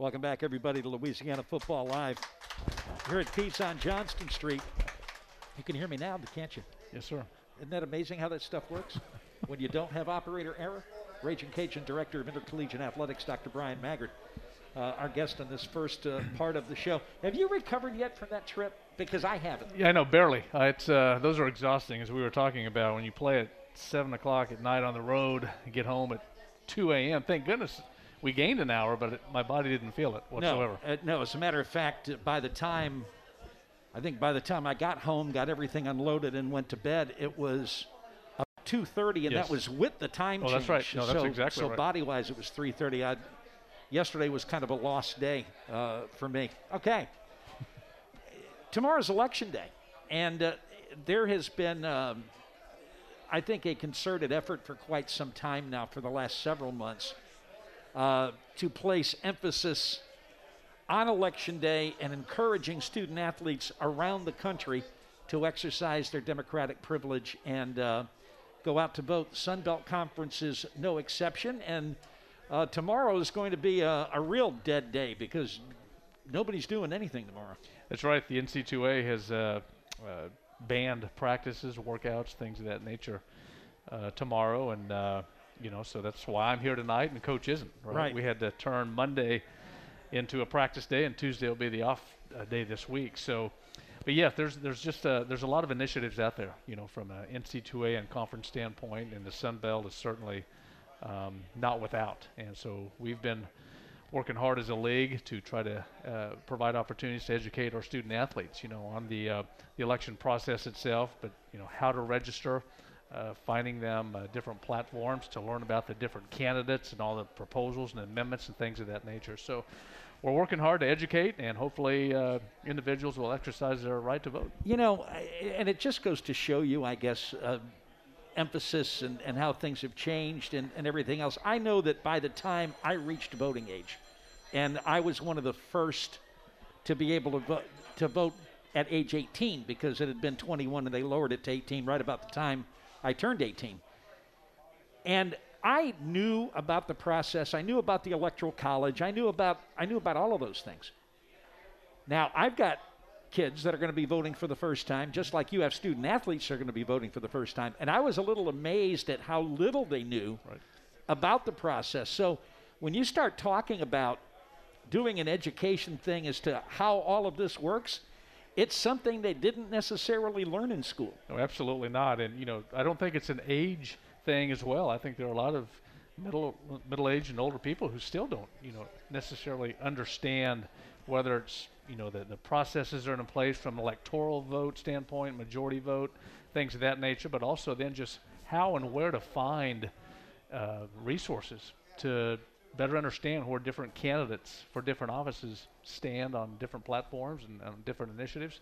Welcome back, everybody, to Louisiana Football Live. Here at Pete's on Johnston Street. You can hear me now, can't you? Yes, sir. Isn't that amazing how that stuff works? when you don't have operator error? Ragin' Cajun Director of Intercollegiate Athletics, Dr. Bryan Maggard, uh, our guest on this first uh, part of the show. Have you recovered yet from that trip? Because I haven't. Yeah, I know, barely. Uh, it's uh, those are exhausting, as we were talking about. When you play at seven o'clock at night on the road, get home at 2 a.m. Thank goodness we gained an hour, but it, my body didn't feel it whatsoever. No, uh, no, as a matter of fact, by the time I think by the time I got home, got everything unloaded, and went to bed, it was. 2:30, and Yes. that was with the time Oh, change. that's right. No, that's so, exactly so right. body-wise, it was 3:30. I, yesterday was kind of a lost day uh, for me. Okay, tomorrow's election day, and uh, there has been, um, I think, a concerted effort for quite some time now, for the last several months, uh, to place emphasis on election day and encouraging student athletes around the country to exercise their democratic privilege and uh, go out to vote. Sun Belt Conference is no exception, and uh, tomorrow is going to be a, a real dead day because nobody's doing anything tomorrow. That's right. The NC2A has uh, uh, banned practices, workouts, things of that nature uh, tomorrow, and uh, you know, so that's why I'm here tonight, and Coach isn't. Right. Right. We had to turn Monday into a practice day, and Tuesday will be the off uh, day this week. So, but yeah, there's there's just uh there's a lot of initiatives out there, you know, from a NC2A and conference standpoint, and the Sun Belt is certainly um, not without. And so we've been working hard as a league to try to uh, provide opportunities to educate our student athletes, you know, on the uh, the election process itself, but you know how to register, uh, finding them uh, different platforms to learn about the different candidates and all the proposals and amendments and things of that nature. So. We're working hard to educate, and hopefully, uh, individuals will exercise their right to vote. You know, and it just goes to show you, I guess, uh, emphasis and, and how things have changed and, and everything else. I know that by the time I reached voting age, and I was one of the first to be able to vote, to vote at age 18 because it had been 21 and they lowered it to 18 right about the time I turned 18. And I knew about the process. I knew about the electoral college. I knew about I knew about all of those things. Now, I've got kids that are going to be voting for the first time, just like you have student athletes that are going to be voting for the first time. And I was a little amazed at how little they knew Right. about the process. So when you start talking about doing an education thing as to how all of this works, it's something they didn't necessarily learn in school. No, absolutely not. And you know, I don't think it's an age thing as well. I think there are a lot of middle middle aged and older people who still don't, you know, necessarily understand whether it's you know the, the processes are in place from electoral vote standpoint, majority vote, things of that nature, but also then just how and where to find uh, resources to better understand where different candidates for different offices stand on different platforms and on different initiatives.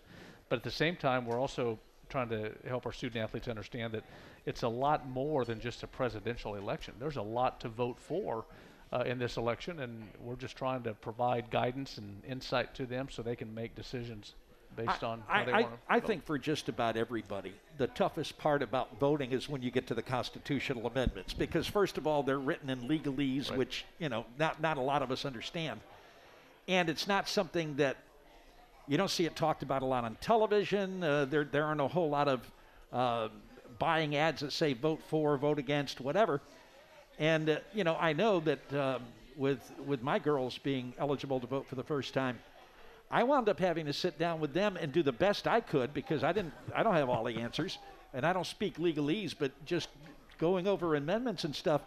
But at the same time, we're also trying to help our student athletes understand that it's a lot more than just a presidential election. There's a lot to vote for uh, in this election, and we're just trying to provide guidance and insight to them so they can make decisions based on I, they I, want to. I think for just about everybody, the toughest part about voting is when you get to the constitutional amendments, because first of all, they're written in legalese, Right. which you know not not a lot of us understand, and it's not something that you don't see it talked about a lot on television. Uh, there there aren't a whole lot of uh, buying ads that say vote for, vote against, whatever. And uh, you know, I know that um, with with my girls being eligible to vote for the first time, I wound up having to sit down with them and do the best I could because I didn't I don't have all the answers and I don't speak legalese, but just going over amendments and stuff.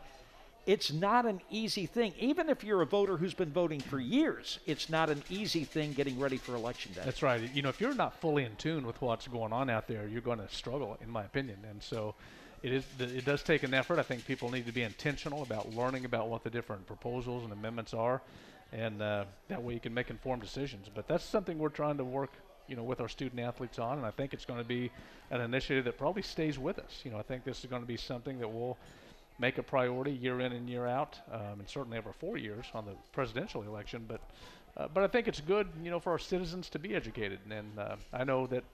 It's not an easy thing. Even if you're a voter who's been voting for years, it's not an easy thing getting ready for election day. That's right. You know, if you're not fully in tune with what's going on out there, you're going to struggle, in my opinion. And so, it is. It does take an effort. I think people need to be intentional about learning about what the different proposals and amendments are, and uh, that way you can make informed decisions. But that's something we're trying to work, you know, with our student athletes on, and I think it's going to be an initiative that probably stays with us. You know, I think this is going to be something that will make a priority year in and year out, um, and certainly over four years on the presidential election. But uh, but I think it's good, you know, for our citizens to be educated. And uh, I know that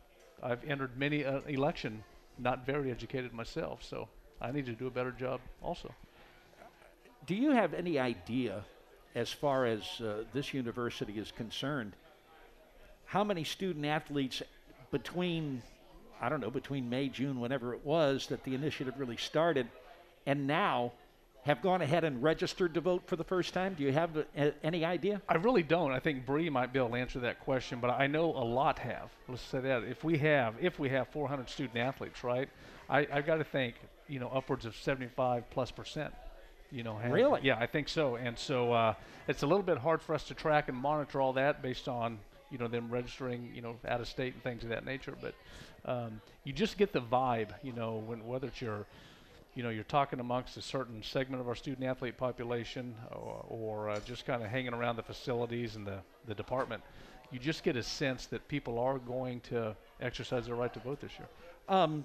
I've entered many uh, election not very educated myself, so I need to do a better job also. Do you have any idea as far as uh, this university is concerned, how many student athletes between, I don't know, between May, June, whenever it was that the initiative really started, and now have gone ahead and registered to vote for the first time? Do you have uh, any idea? I really don't. I think Bree might be able to answer that question, but I know a lot have. Let's say that if we have, if we have 400 student athletes, right? I, I've got to think, you know, upwards of 75 plus percent. You know, have, really? Yeah, I think so. And so uh, it's a little bit hard for us to track and monitor all that based on you know them registering you know out of state and things of that nature. But um, you just get the vibe, you know, when whether it's your you know, you're talking amongst a certain segment of our student athlete population or, or uh, just kind of hanging around the facilities and the, the department, you just get a sense that people are going to exercise their right to vote this year. Um,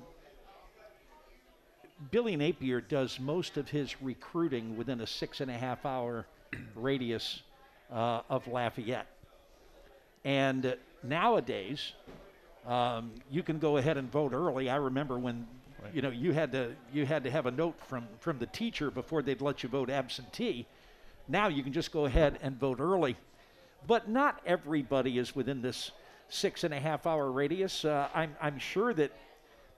Billy Napier does most of his recruiting within a six and a half hour radius uh, of Lafayette. And nowadays, um, you can go ahead and vote early. I remember when Right. You know, you had to you had to have a note from from the teacher before they'd let you vote absentee. Now you can just go ahead and vote early, but not everybody is within this six and a half hour radius. Uh, I'm I'm sure that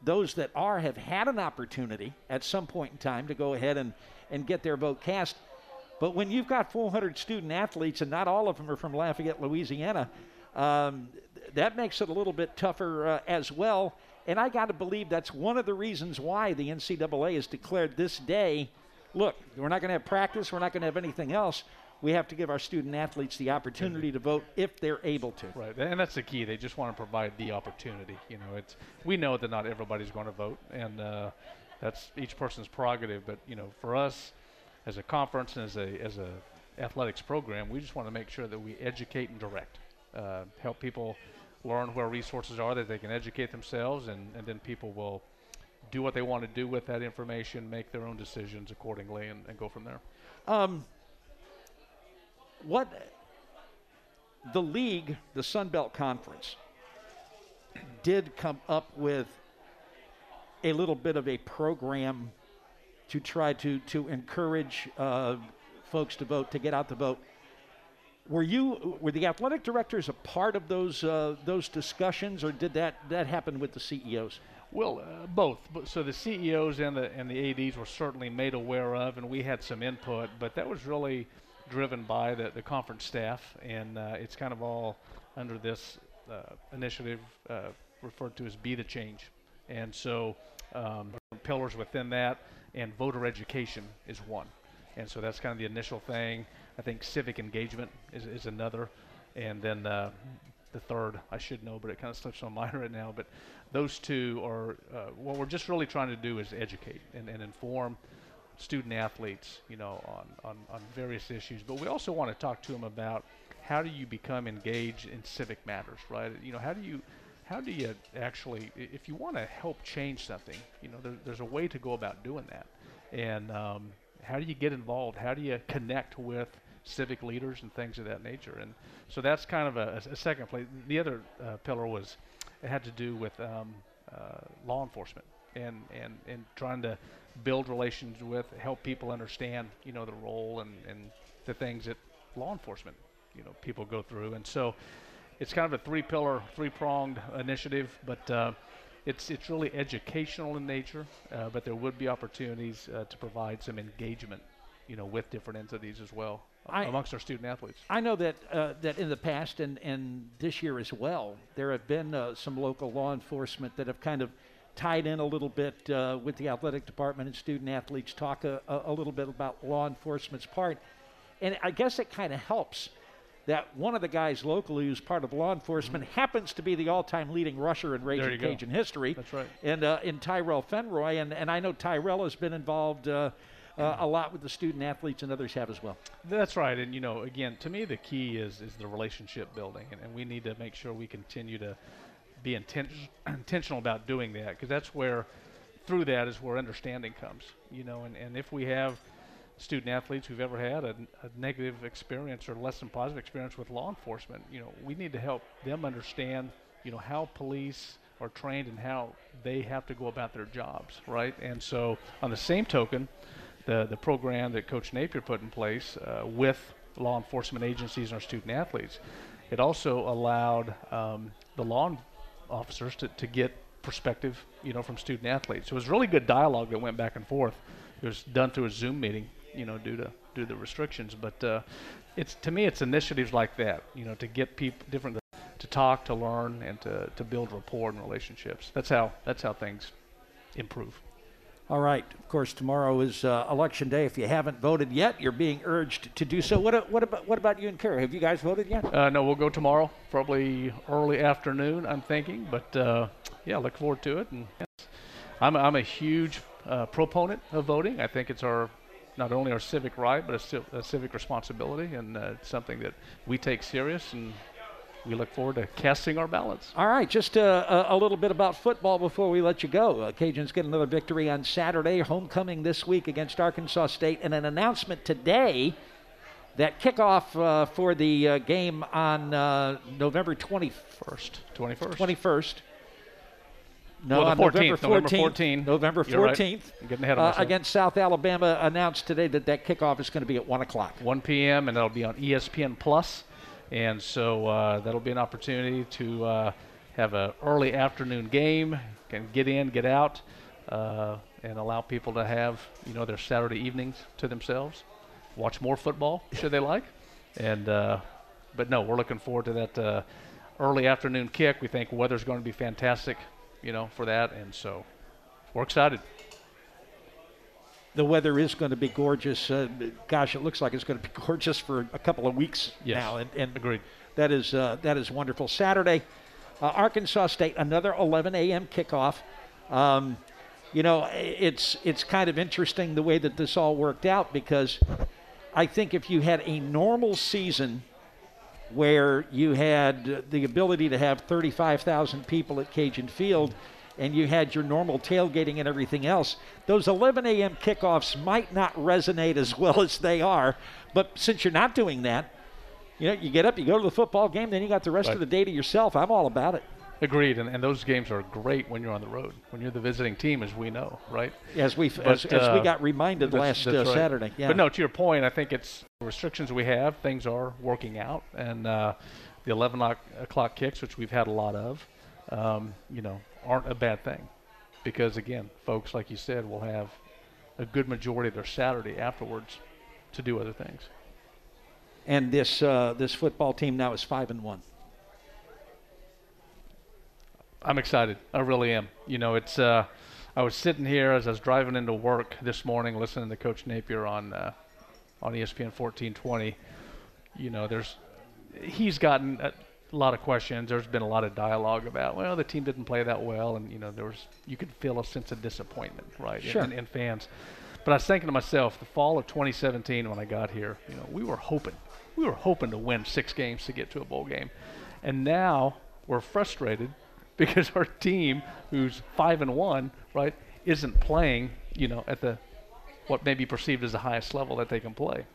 those that are have had an opportunity at some point in time to go ahead and and get their vote cast. But when you've got 400 student athletes and not all of them are from Lafayette, Louisiana, um, that makes it a little bit tougher uh, as well. And I got to believe that's one of the reasons why the NCAA has declared this day look, we're not going to have practice, we're not going to have anything else. We have to give our student athletes the opportunity to vote if they're able to. Right, and that's the key. They just want to provide the opportunity. You know, it's we know that not everybody's going to vote, and uh, that's each person's prerogative. But you know, for us, as a conference and as a as a athletics program, we just want to make sure that we educate and direct, uh, help people learn where resources are that they can educate themselves, and, and then people will do what they want to do with that information, make their own decisions accordingly, and, and go from there. Um, what the league, the Sun Belt Conference, did come up with a little bit of a program to try to to encourage uh, folks to vote, to get out the vote. Were you were the athletic directors a part of those uh, those discussions, or did that that happen with the CEOs? Well, uh, both. So the CEOs and the and the ads were certainly made aware of, and we had some input. But that was really driven by the, the conference staff, and uh, it's kind of all under this uh, initiative uh, referred to as "Be the Change." And so, um, pillars within that, and voter education is one. And so that's kind of the initial thing. I think civic engagement is, is another, and then uh, the third I should know, but it kind of slips my mind right now. But those two are uh, what we're just really trying to do is educate and, and inform student athletes, you know, on, on, on various issues. But we also want to talk to them about how do you become engaged in civic matters, right? You know, how do you how do you actually, if you want to help change something, you know, there, there's a way to go about doing that. And um, how do you get involved? How do you connect with civic leaders and things of that nature. And so that's kind of a, a second place. The other uh, pillar was it had to do with um, uh, law enforcement and, and, and trying to build relations with, help people understand, you know, the role and, and the things that law enforcement, you know, people go through. And so it's kind of a three-pillar, three-pronged initiative, but uh, it's it's really educational in nature. Uh, but there would be opportunities uh, to provide some engagement, you know, with different entities as well. I, amongst our student athletes. I know that uh, that in the past and, and this year as well, there have been uh, some local law enforcement that have kind of tied in a little bit uh, with the athletic department and student athletes, talk a, a, little bit about law enforcement's part. And I guess it kind of helps that one of the guys locally who's part of law enforcement mm-hmm. happens to be the all-time leading rusher in Ragin' Cajun history. That's right. And uh, in Tyrell Fenroy, and, and I know Tyrell has been involved uh, uh, a lot with the student athletes and others have as well. That's right, and you know, again, to me, the key is is the relationship building, and, and we need to make sure we continue to be inten- intentional about doing that because that's where, through that, is where understanding comes. You know, and, and if we have student athletes who've ever had a, a, negative experience or less than positive experience with law enforcement, you know, we need to help them understand, you know, how police are trained and how they have to go about their jobs, right? And so, on the same token, the, the program that Coach Napier put in place uh, with law enforcement agencies and our student athletes. It also allowed um, the law officers to, to get perspective, you know, from student athletes. So it was really good dialogue that went back and forth. It was done through a Zoom meeting, you know, due to due to the restrictions. But uh, it's to me, it's initiatives like that, you know, to get people different to talk, to learn, and to, to build rapport and relationships. That's how that's how things improve. All right. Of course, tomorrow is uh, election day. If you haven't voted yet, you're being urged to do so. What, what about what about you and Kara? Have you guys voted yet? Uh, no, we'll go tomorrow, probably early afternoon. I'm thinking, but uh, yeah, look forward to it. And I'm I'm a huge uh, proponent of voting. I think it's our not only our civic right, but a, a civic responsibility, and uh, something that we take serious and we look forward to casting our ballots. All right, just uh, a, a, little bit about football before we let you go. Uh, Cajuns get another victory on Saturday, homecoming this week against Arkansas State, and an announcement today that kickoff uh, for the uh, game on uh, November 21st. 21st. 21st. No, well, on 14th, November 14th. November 14th. November 14th. Right. Getting ahead of uh, against South Alabama announced today that that kickoff is going to be at 1 o'clock. 1 p.m., and that'll be on ESPN Plus. And so uh, that'll be an opportunity to uh, have an early afternoon game, can get in, get out, uh, and allow people to have you know their Saturday evenings to themselves, watch more football should they like, and uh, but no, we're looking forward to that uh, early afternoon kick. We think weather's going to be fantastic, you know, for that, and so we're excited the weather is going to be gorgeous. Uh, gosh, it looks like it's going to be gorgeous for a couple of weeks yes. now. And, and agreed. That is uh, that is wonderful. Saturday, uh, Arkansas State, another 11 a.m. kickoff. Um, you know, it's it's kind of interesting the way that this all worked out because I think if you had a normal season where you had the ability to have 35,000 people at Cajun Field and you had your normal tailgating and everything else, those 11 a.m. kickoffs might not resonate as well as they are. But since you're not doing that, you know, you get up, you go to the football game, then you got the rest right. of the day to yourself. I'm all about it. Agreed, and, and those games are great when you're on the road, when you're the visiting team, as we know, right? As we as, uh, as, we got reminded that's, last that's uh, right. Saturday. Yeah. But no, to your point, I think it's the restrictions we have. Things are working out, and uh, the 11 o'clock kicks, which we've had a lot of, um, you know, aren't a bad thing because again, folks, like you said, will have a good majority of their Saturday afterwards to do other things. And this uh, this football team now is five and one. I'm excited. I really am. You know, it's. Uh, I was sitting here as I was driving into work this morning, listening to Coach Napier on uh, on ESPN 1420. You know, there's he's gotten a lot of questions. There's been a lot of dialogue about, well, the team didn't play that well, and you know, there was you could feel a sense of disappointment, right, sure. in, in, fans. But I was thinking to myself, the fall of 2017 when I got here, you know, we were hoping, we were hoping to win six games to get to a bowl game, and now we're frustrated because our team, who's five and one, right, isn't playing, you know, at the what may be perceived as the highest level that they can play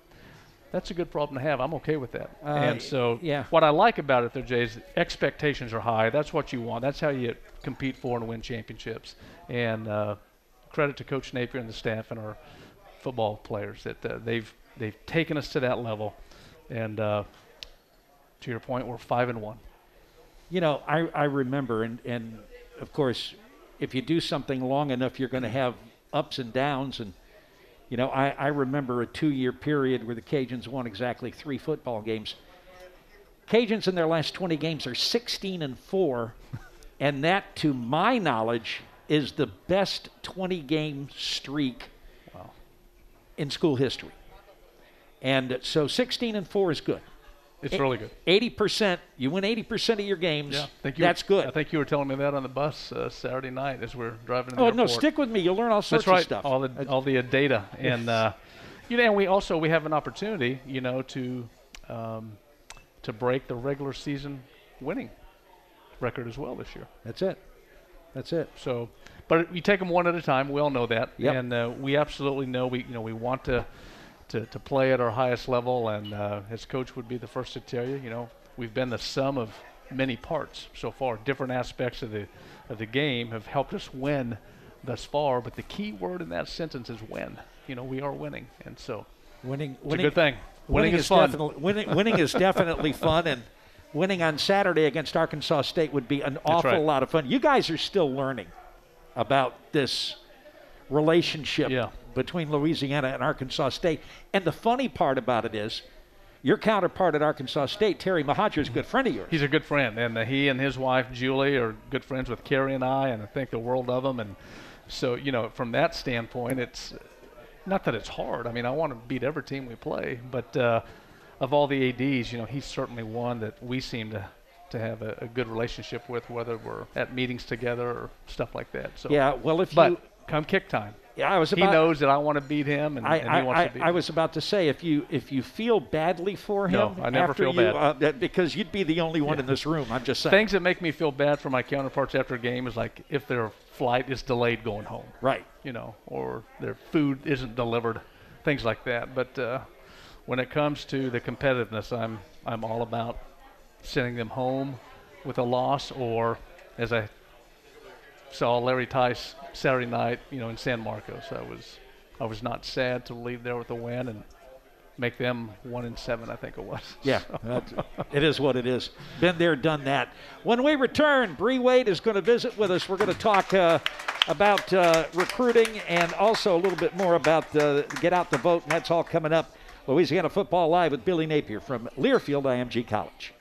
that's a good problem to have. I'm okay with that. Uh, and so, yeah. what I like about it, though, Jay, is expectations are high. That's what you want. That's how you compete for and win championships. And uh, credit to Coach Napier and the staff and our football players that uh, they've they've taken us to that level. And uh, to your point, we're five and one. You know, I I remember, and and of course, if you do something long enough, you're going to have ups and downs and you know, I, I remember a two year period where the Cajuns won exactly three football games. Cajuns in their last 20 games are 16 and 4, and that, to my knowledge, is the best 20 game streak wow. in school history. And so 16 and 4 is good. It's a- really good. 80%, you win 80% of your games. Yeah, thank you that's good. I think you were telling me that on the bus uh, Saturday night as we are driving. In oh no, stick with me. You'll learn all sorts that's right. of stuff. All the all the uh, data and uh, you know, and we also we have an opportunity, you know, to um, to break the regular season winning record as well this year. That's it. That's it. So, but you take them one at a time. We all know that, yep. and uh, we absolutely know we you know we want to to, to play at our highest level. And uh, his coach would be the first to tell you, you know, we've been the sum of many parts so far. Different aspects of the of the game have helped us win thus far. But the key word in that sentence is win. You know, we are winning, and so winning, it's winning, a good thing. Winning is is fun. definitely winning, winning is definitely fun, and winning on Saturday against Arkansas State would be an awful right. lot of fun. You guys are still learning about this relationship Yeah. Between Louisiana and Arkansas State, and the funny part about it is, your counterpart at Arkansas State, Terry Mohajir, is a good friend of yours. He's a good friend, and uh, he and his wife Julie are good friends with Carrie and I, and I think the world of them. And so, you know, from that standpoint, it's not that it's hard. I mean, I want to beat every team we play, but uh, of all the ads, you know, he's certainly one that we seem to to have a, a good relationship with, whether we're at meetings together or stuff like that. So, yeah, well, if but you, come kick time, yeah, I was he knows that I want to beat him, and, I, and he wants I, to beat I, was about to say if you if you feel badly for him, No, I never feel you, bad. Uh, because you'd be the only one in this room. I'm just saying. Things that make me feel bad for my counterparts after a game is like if their flight is delayed going home. right. you know, or their food isn't delivered, things like that. But uh, when it comes to the competitiveness, I'm I'm all about sending them home with a loss, or as I saw Larry Teis Saturday night, you know, in San Marcos, I was I was not sad to leave there with a win and make them one in seven, I think it was. Yeah, it is what it is. Been there, done that. When we return, Bree Wade is going to visit with us. We're going to talk uh, about uh, recruiting and also a little bit more about uh, get out the vote, and that's all coming up. Louisiana Football Live with Billy Napier from Learfield IMG College.